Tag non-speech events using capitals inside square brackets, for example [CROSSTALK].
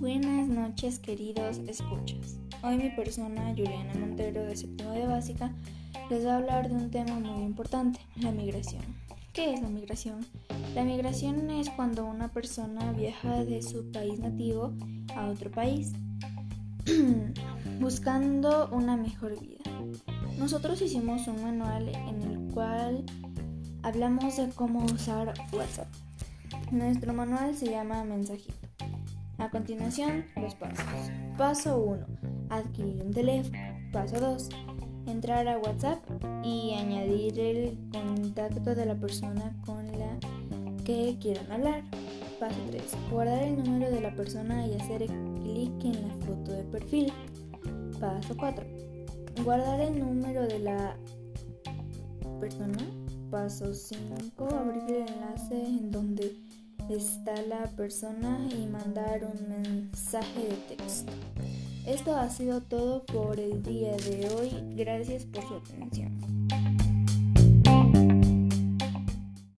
noches queridos escuchas. Hoy mi persona, Juliana Montero de séptimo de básica, les va a hablar de un tema muy importante, la migración. ¿Qué es la migración? La migración es cuando una persona viaja de su país nativo a otro país [CLEARS THROAT] buscando una mejor vida. Nosotros hicimos un manual en el cual hablamos de cómo usar WhatsApp. Nuestro manual se llama Mensajito. A continuación, los pasos. Paso 1. Adquirir un teléfono. Paso 2. Entrar a WhatsApp y añadir el contacto de la persona con la que quieran hablar. Paso 3. Guardar el número de la persona y hacer clic en la foto de perfil. Paso 4. Guardar el número de la persona. Paso 5. Abrir el está la persona y mandar un mensaje de texto. Esto ha sido todo por el día de hoy. Gracias por su atención.